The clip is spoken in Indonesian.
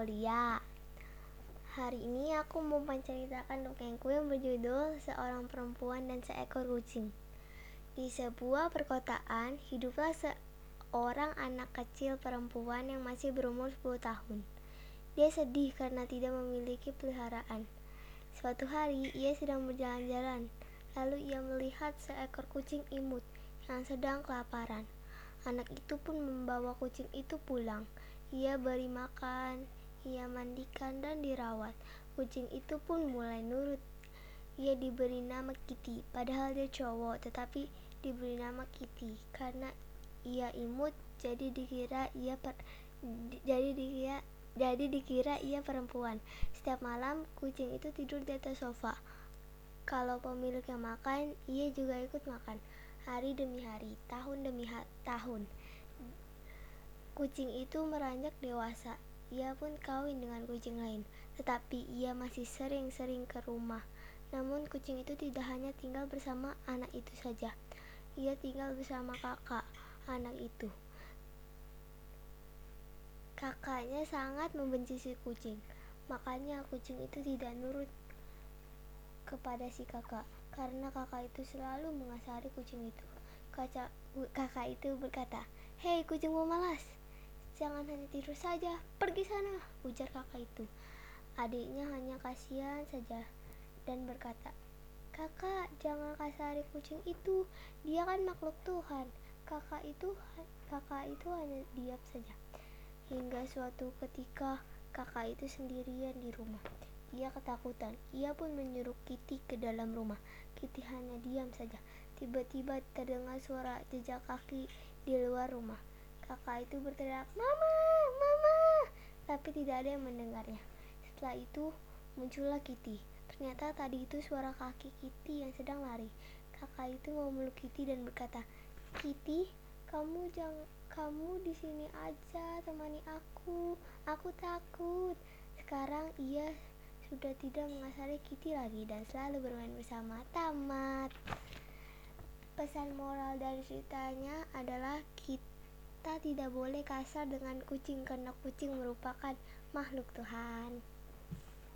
Aulia Hari ini aku mau menceritakan dongengku yang berjudul Seorang Perempuan dan Seekor Kucing. Di sebuah perkotaan, hiduplah seorang anak kecil perempuan yang masih berumur 10 tahun. Dia sedih karena tidak memiliki peliharaan. Suatu hari, ia sedang berjalan-jalan. Lalu ia melihat seekor kucing imut yang sedang kelaparan. Anak itu pun membawa kucing itu pulang. Ia beri makan, ia mandikan dan dirawat. Kucing itu pun mulai nurut. Ia diberi nama Kitty, padahal dia cowok, tetapi diberi nama Kitty karena ia imut, jadi dikira ia per, jadi dikira jadi dikira ia perempuan. Setiap malam kucing itu tidur di atas sofa. Kalau pemiliknya makan, ia juga ikut makan hari demi hari, tahun demi ha tahun. Kucing itu meranjak dewasa. Ia pun kawin dengan kucing lain, tetapi ia masih sering-sering ke rumah. Namun kucing itu tidak hanya tinggal bersama anak itu saja. Ia tinggal bersama kakak anak itu. Kakaknya sangat membenci si kucing. Makanya kucing itu tidak nurut kepada si kakak karena kakak itu selalu mengasari kucing itu. Kaca, kakak itu berkata, Hei kucingmu malas, jangan hanya tidur saja, pergi sana, ujar kakak itu. Adiknya hanya kasihan saja dan berkata, Kakak, jangan kasari kucing itu, dia kan makhluk Tuhan. Kakak itu kakak itu hanya diam saja. Hingga suatu ketika kakak itu sendirian di rumah. Ia ketakutan. Ia pun menyuruh Kitty ke dalam rumah. Kitty hanya diam saja. Tiba-tiba terdengar suara jejak kaki di luar rumah. Kakak itu berteriak, "Mama, mama!" Tapi tidak ada yang mendengarnya. Setelah itu muncullah Kitty. Ternyata tadi itu suara kaki Kitty yang sedang lari. Kakak itu memeluk Kitty dan berkata, "Kitty, kamu jangan kamu di sini aja temani aku. Aku takut." Sekarang ia sudah tidak mengasari Kitty lagi dan selalu bermain bersama. Tamat. Pesan moral dari ceritanya adalah kita tidak boleh kasar dengan kucing karena kucing merupakan makhluk Tuhan.